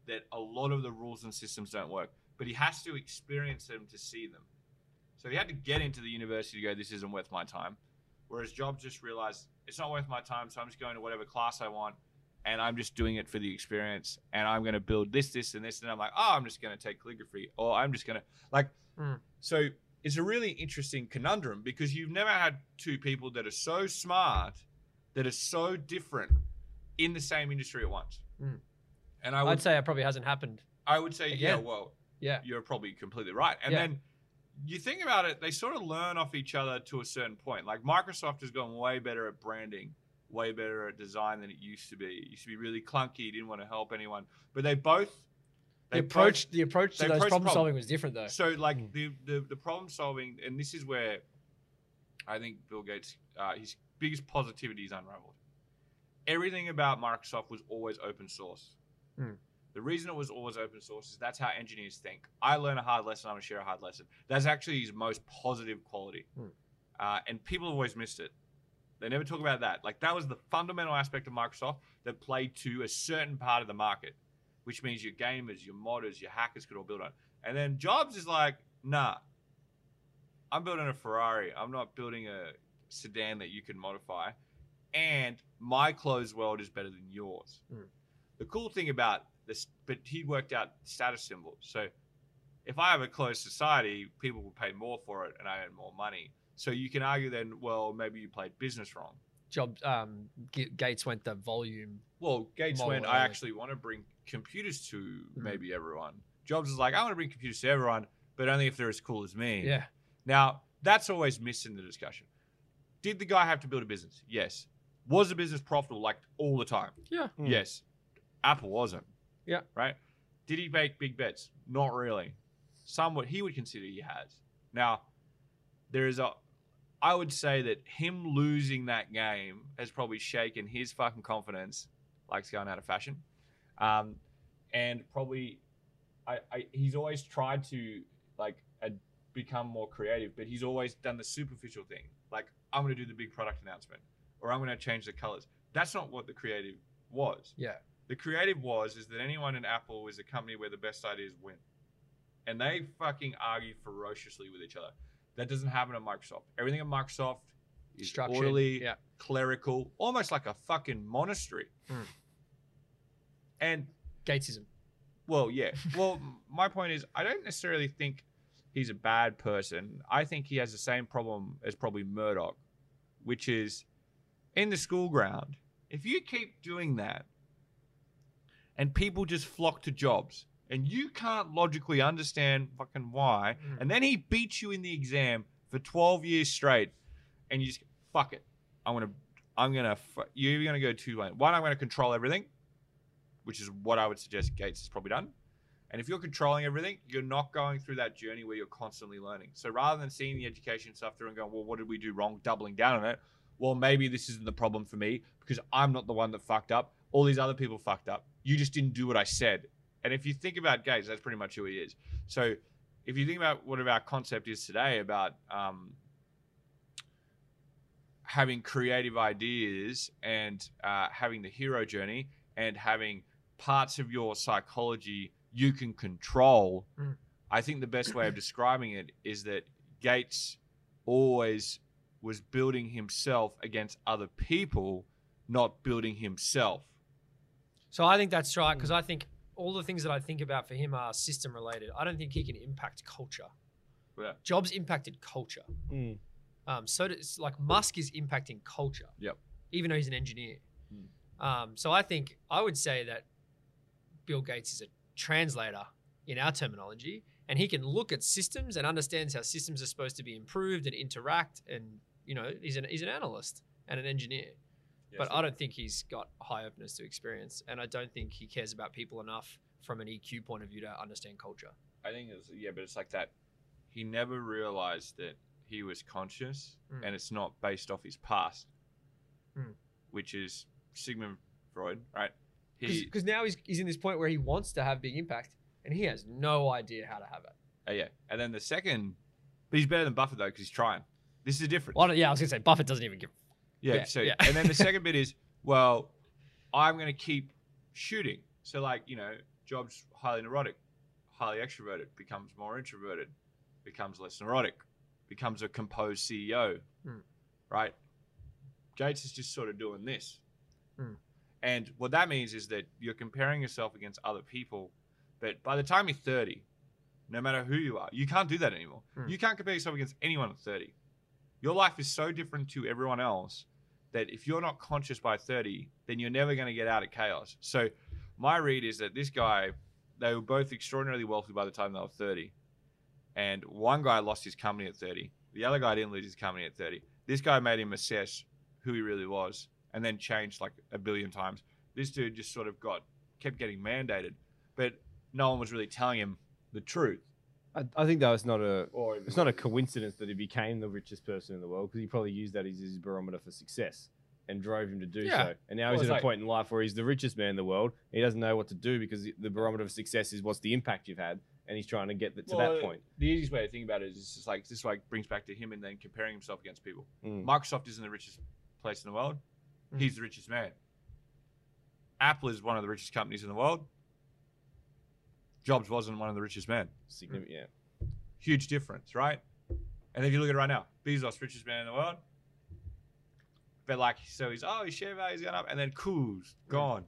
that a lot of the rules and systems don't work. But he has to experience them to see them. So he had to get into the university to go, this isn't worth my time. Whereas Jobs just realized it's not worth my time, so I'm just going to whatever class I want and I'm just doing it for the experience and I'm going to build this, this, and this. And I'm like, oh, I'm just going to take calligraphy or I'm just going to, like, Mm. so it's a really interesting conundrum because you've never had two people that are so smart, that are so different in the same industry at once. Mm. And I would, I'd say it probably hasn't happened. I would say, yeah, well, Yeah. you're probably completely right. And Yeah. then you think about it, they sort of learn off each other to a certain point. Like Microsoft has gone way better at branding, way better at design than it used to be. It used to be really clunky, didn't want to help anyone. But they both The they approach, the approach to those problem problem. solving was different though. so like the, the the problem solving, and this is where I think Bill Gates uh, his biggest positivity is unraveled. Everything about Microsoft was always open source. Hmm. The reason it was always open source is that's how engineers think. I learn a hard lesson, I'm gonna share a hard lesson. That's actually his most positive quality. Hmm. Uh, and people have always missed it. They never talk about that. Like that was the fundamental aspect of Microsoft that played to a certain part of the market, which means your gamers, your modders, your hackers could all build on. And then Jobs is like, nah, I'm building a Ferrari. I'm not building a sedan that you can modify. And my closed world is better than yours. Hmm. The cool thing about this, but he worked out status symbols. So if I have a closed society, people will pay more for it and I earn more money. So you can argue then, well, maybe you played business wrong. Job um, G- Gates went the volume. Well, Gates Model went, I actually want to bring computers to Mhm. maybe everyone. Jobs is like, I want to bring computers to everyone, but only if they're as cool as me. Yeah. Now, that's always missed in the discussion. Did the guy have to build a business? Yes. Was the business profitable like all the time? Yeah. Hmm. Yes. Apple wasn't. Yeah. Right? Did he make big bets? Not really. Some what he would consider he has. Now, there is a I would say that him losing that game has probably shaken his fucking confidence, like it's going out of fashion. Um, and probably I, I he's always tried to like uh, become more creative, but he's always done the superficial thing. Like I'm going to do the big product announcement, or I'm going to change the colors. That's not what the creative was. Yeah. The creative was is that anyone in Apple is a company where the best ideas win, and they fucking argue ferociously with each other. That doesn't happen at Microsoft. Everything at Microsoft is Structured. orderly, Yeah. clerical, almost like a fucking monastery. Hmm. And Gatesism. well, yeah. Well, my point is, I don't necessarily think he's a bad person. I think he has the same problem as probably Murdoch, which is in the school ground. If you keep doing that and people just flock to Jobs and you can't logically understand fucking why, Mm. and then he beats you in the exam for 12 years straight and you just fuck it. I'm going to, I'm going to, you're going to go two lane. One, I'm going to control everything which is what I would suggest Gates has probably done. And if you're controlling everything, you're not going through that journey where you're constantly learning. So rather than seeing the education stuff through and going, well, what did we do wrong? Doubling down on it. Well, maybe this isn't the problem for me because I'm not the one that fucked up. All these other people fucked up. You just didn't do what I said. And if you think about Gates, that's pretty much who he is. So if you think about what our concept is today about um, having creative ideas and uh, having the hero journey and having parts of your psychology you can control. Mm. I think the best way of describing it is that Gates always was building himself against other people, not building himself. So I think that's right because I think all the things that I think about for him are system related. I don't think he can impact culture. Yeah. Jobs impacted culture. Mm. Um, so does like Musk is impacting culture. Yep. Even though he's an engineer. Hmm. Um, so I think I would say that Bill Gates is a translator in our terminology, and he can look at systems and understands how systems are supposed to be improved and interact. And you know, he's an he's an analyst and an engineer. But I don't think he's got high openness to experience, and I don't think he cares about people enough from an EQ point of view to understand culture. I think it's yeah, but it's like that. He never realized that he was conscious, Mm. and it's not based off his past, Mm. which is Sigmund Freud, right? Because now he's, he's in this point where he wants to have big impact, and he has no idea how to have it. uh, yeah, and then the second, but he's better than Buffett though because he's trying. This is a difference. Well, yeah, I was gonna say Buffett doesn't even give. Yeah. Yeah, so yeah. and then the second bit is, well, I'm going to keep shooting. So like you know, Jobs highly neurotic, highly extroverted, becomes more introverted, becomes less neurotic, becomes a composed CEO, Hmm. right? Gates is just sort of doing this. Hmm. And what that means is that you're comparing yourself against other people, but by the time you're 30, no matter who you are, you can't do that anymore. Hmm. You can't compare yourself against anyone at 30. Your life is so different to everyone else that if you're not conscious by 30, then you're never going to get out of chaos. So my read is that this guy, they were both extraordinarily wealthy by the time they were 30. And one guy lost his company at 30. The other guy didn't lose his company at 30. This guy made him assess who he really was and then changed like a billion times. This dude just sort of got, kept getting mandated, but no one was really telling him the truth. I, I think that was not a. Or It's not a coincidence that he became the richest person in the world because he probably used that as his barometer for success. and drove him to do Yeah. so. And now Well, he's it's at a like- point in life where he's the richest man in the world. He doesn't know what to do because the- barometer of success is what's the impact you've had, and he's trying to get th- to Well, that point. The easiest way to think about it is just like this like brings back to him and then comparing himself against people. Mm. Microsoft isn't the richest place in the world. Mm. He's the richest man. Apple is one of the richest companies in the world. Jobs wasn't one of the richest men. Significant, yeah. Huge difference, right? And if you look at it right now, Bezos, richest man in the world. But like, so he's oh, his share value's gone up, and then cool's gone.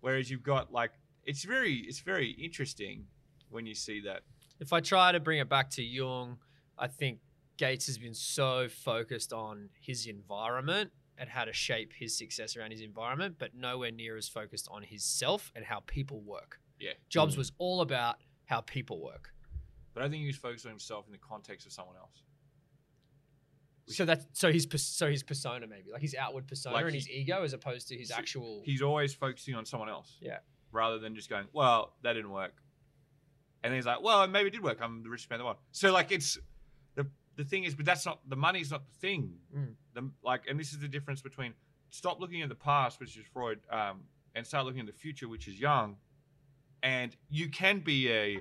Whereas you've got like, it's very, it's very interesting when you see that. If I try to bring it back to Jung, I think Gates has been so focused on his environment and how to shape his success around his environment, but nowhere near as focused on his self and how people work. Yeah. Jobs Mm. was all about how people work. But I think he was focused on himself in the context of someone else. So that's so his so his persona maybe like his outward persona Like and he- his ego as opposed to his So actual. He's always focusing on someone else. Yeah. Rather than just going, well, that didn't work. And then he's like, well, maybe it did work. I'm the richest man in the world. So like, it's the the thing is, but that's not the money's not the thing. Mm. The like, and this is the difference between stop looking at the past, which is Freud, um, and start looking at the future, which is Jung. And you can be a,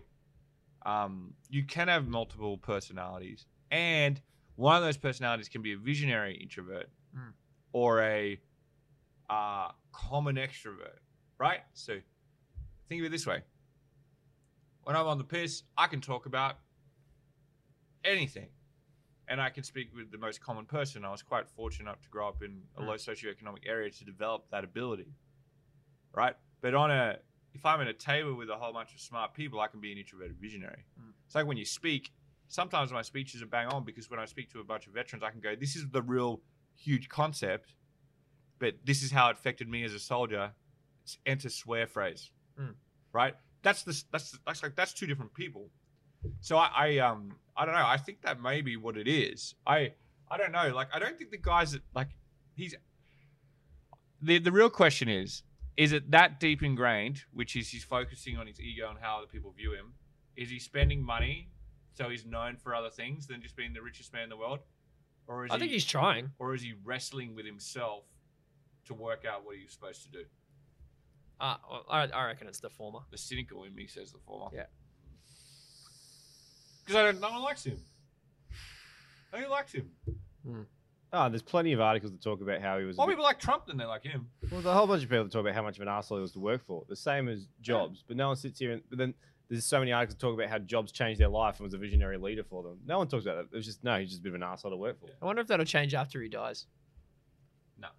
um, you can have multiple personalities, and one of those personalities can be a visionary introvert, Mm. or a uh, common extrovert, right? So think of it this way. When I'm on the piss, I can talk about anything. And I can speak with the most common person. I was quite fortunate enough to grow up in a Mm. low socioeconomic area to develop that ability. Right? But on a if I'm at a table with a whole bunch of smart people, I can be an introverted visionary. Mm. It's like when you speak, sometimes my speeches are bang on because when I speak to a bunch of veterans, I can go, This is the real huge concept, but this is how it affected me as a soldier. It's enter swear phrase. Mm. Right? That's the that's that's like that's two different people. So I, I um I don't know. I think that may be what it is. I I don't know. Like I don't think the guys that like he's the the real question is is it that deep ingrained, which is he's focusing on his ego and how other people view him? Is he spending money so he's known for other things than just being the richest man in the world? Or is I he think he's trying. or is he wrestling with himself to work out what he's supposed to do? Uh, I, I reckon it's the former. The cynical in me says the former. Yeah. Because I don't. No one likes him. Nobody likes him. Oh, there's plenty of articles that talk about how he was. a More bit- people like Trump than they like him. Well, there's a whole bunch of people that talk about how much of an asshole he was to work for. The same as Jobs, but no one sits here and. But then there's so many articles that talk about how Jobs changed their life and was a visionary leader for them. No one talks about that. It was just no, he's just a bit of an asshole to work for. Yeah. I wonder if that'll change after he dies. No,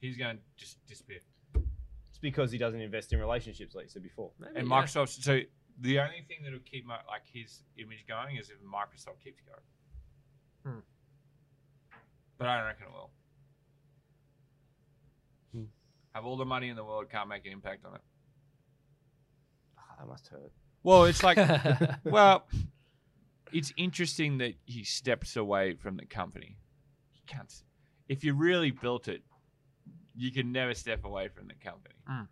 he's going to just disappear. It's because he doesn't invest in relationships, like you said before. Maybe, And yeah. Microsoft. So the only thing that will keep my, like his image going is if Microsoft keeps going. Hmm. But I don't reckon it will. Hmm. Have all the money in the world, can't make an impact on it. Ah, that must hurt. Well, it's like Well, it's interesting that he steps away from the company. You can't. If you really built it, you can never step away from the company. Mm.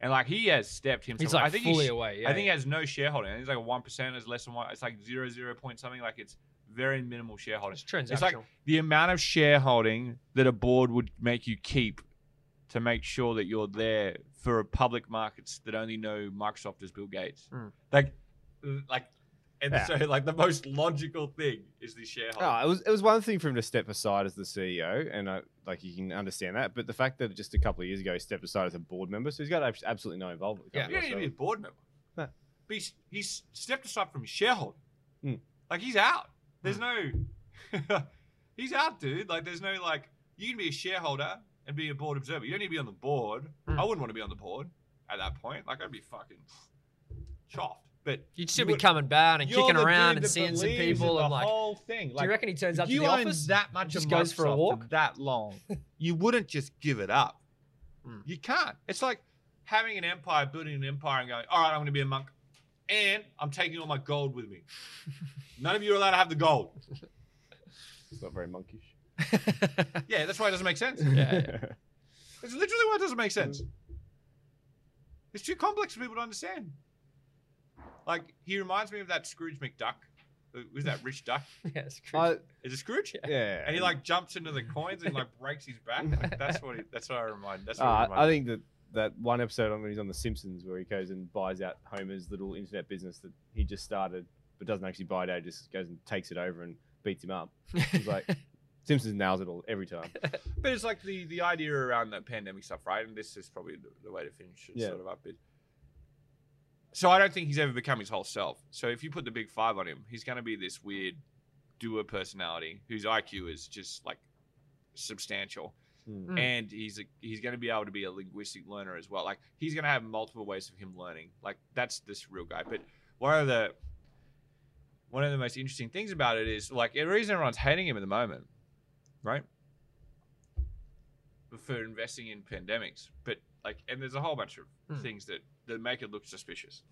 And like he has stepped himself. he's like I think fully he's, away. Yeah, I think he has no shareholding. I think it's like a one percent. Is less than one. It's like zero zero point something. Like it's very minimal shareholding. it's transactional. It's like the amount of shareholding that a board would make you keep to make sure that you're there for public markets that only know Microsoft as Bill Gates. Mm. Like, like, and Yeah. so like the most logical thing is the shareholding. Oh, it was it was one thing for him to step aside as the CEO, and I, like you can understand that. But the fact that just a couple of years ago he stepped aside as a board member, so he's got absolutely no involvement. Yeah. don't need to be a board member. No. But he's, he's stepped aside from his shareholding. Mm. Like he's out. There's no. he's out, dude. Like there's no like. You can be a shareholder and be a board observer. You don't need to be on the board. Mm. I wouldn't want to be on the board at that point. Like I'd be fucking chuffed. But You'd still you be would- coming back and kicking around and seeing some people and like. whole thing. do you reckon he turns up to you the own office? that much just goes for a walk? that long, you wouldn't just give it up. Mm. You can't. It's like having an empire, building an empire, and going, "All right, I'm going to be a monk, and I'm taking all my gold with me. None of you are allowed to have the gold." It's not very monkish. Yeah, that's why it doesn't make sense. Yeah, It's literally why it doesn't make sense. It's too complex for people to understand. Like he reminds me of that Scrooge McDuck Was that Rich Duck? yes. I, Is it Scrooge? yeah. And he like jumps into the coins and like breaks his back. Like, that's what. He, that's what I remind. That's what Uh, I, I think that that one episode when he's on The Simpsons where he goes and buys out Homer's little internet business that he just started, but doesn't actually buy it out. Just goes and takes it over and beats him up. He's like, Simpsons nails it all every time. But it's like the the idea around the pandemic stuff, right? And this is probably the, the way to finish it Yeah. sort of up. Is, so I don't think he's ever become his whole self. So if you put the big five on him, he's going to be this weird doer personality whose IQ is just like substantial, Mm. Mm. and he's a, he's going to be able to be a linguistic learner as well. Like he's going to have multiple ways of him learning. Like that's this real guy. But one of the one of the most interesting things about it is like the reason everyone's hating him at the moment, right? For investing in pandemics, but like, and there's a whole bunch of Hmm. things that that make it look suspicious.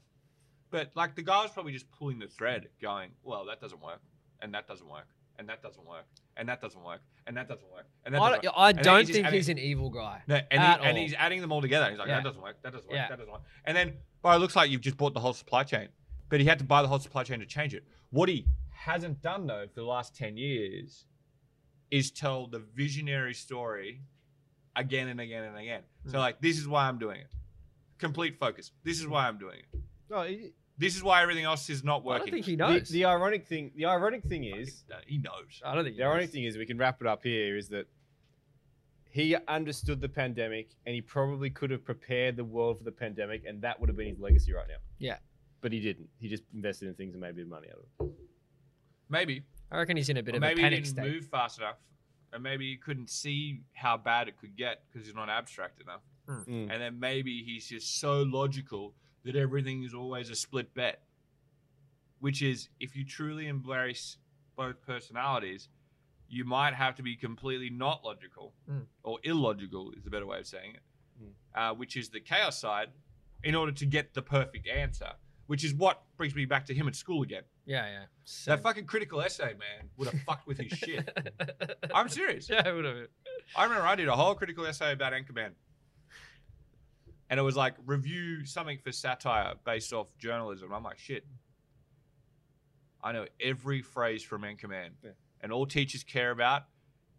But like the guy was probably just pulling the thread, going, "Well, that doesn't work, and that doesn't work, and that doesn't work, and that doesn't work, and that doesn't work, and that I doesn't don't, work." I then don't he's just think adding- he's an evil guy. No, and, At he, and all. he's adding them all together. He's like, Yeah. that doesn't work. That doesn't work. Yeah. That doesn't work. And then, well, it looks like you've just bought the whole supply chain. But he had to buy the whole supply chain to change it. What he hasn't done though for the last ten years is tell the visionary story again and again and again. So Mm. like, this is why I'm doing it. Complete focus. This is why I'm doing it. No, he, This is why everything else is not working. I don't think he the, knows. the ironic thing, the ironic thing is, he knows. I don't think he the ironic knows. thing is, we can wrap it up here. Is that he understood the pandemic and he probably could have prepared the world for the pandemic, and that would have been his legacy right now. Yeah. But he didn't. He just invested in things and made a bit of money out of it. Maybe. I reckon he's in a bit Or of maybe a he didn't state. move fast enough, and maybe he couldn't see how bad it could get because he's not abstract enough. Mm. And then maybe he's just so logical that everything is always a split bet. Which is, if you truly embrace both personalities, you might have to be completely not logical, Mm. or illogical is the better way of saying it, Mm. uh, which is the chaos side, in order to get the perfect answer. Which is what brings me back to him at school again. Yeah, yeah. That fucking critical essay, man, would have fucked with his shit. I'm serious. yeah, it would have. I remember I did a whole critical essay about Anchorman. And it was like review something for satire based off journalism. I'm like, shit. I know every phrase from Anchorman. Yeah. And all teachers care about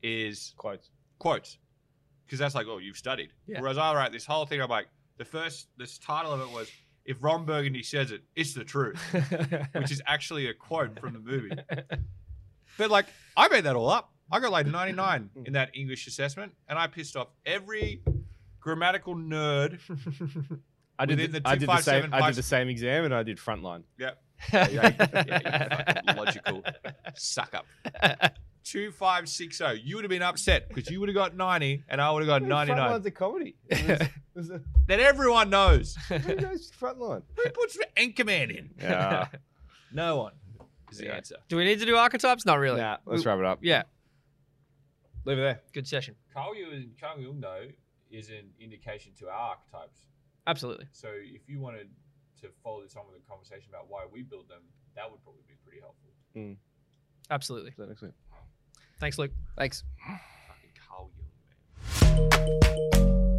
is Quotes. quotes. Because that's like, oh, you've studied. Yeah. Whereas I write this whole thing, I'm like, the first, this title of it was, if Ron Burgundy says it, it's the truth, which is actually a quote from the movie. But like, I made that all up. I got like 99 hmm. in that English assessment, and I pissed off every grammatical nerd. I did. The, the I did the same. I did the same exam, and I did frontline. Yeah, yeah, yeah, logical suck up. Two five six zero. You would have been upset because you would have got 90, and I would have got 99. Frontline's a comedy. It was- it was a- That everyone knows. Who knows frontline? Who puts Anchorman in? Yeah. No one. Is the Yeah. answer. Do we need to do archetypes? Not really. Nah, let's We- wrap it up. Yeah, Leave it there. good session. Carl Jung, Carl Jung though is an indication to our archetypes. Absolutely. So if you wanted to follow this on with a conversation about why we build them, that would probably be pretty helpful. Mm. Absolutely. That makes sense. Thanks, Luke. Thanks. Fucking Carl Jung, man.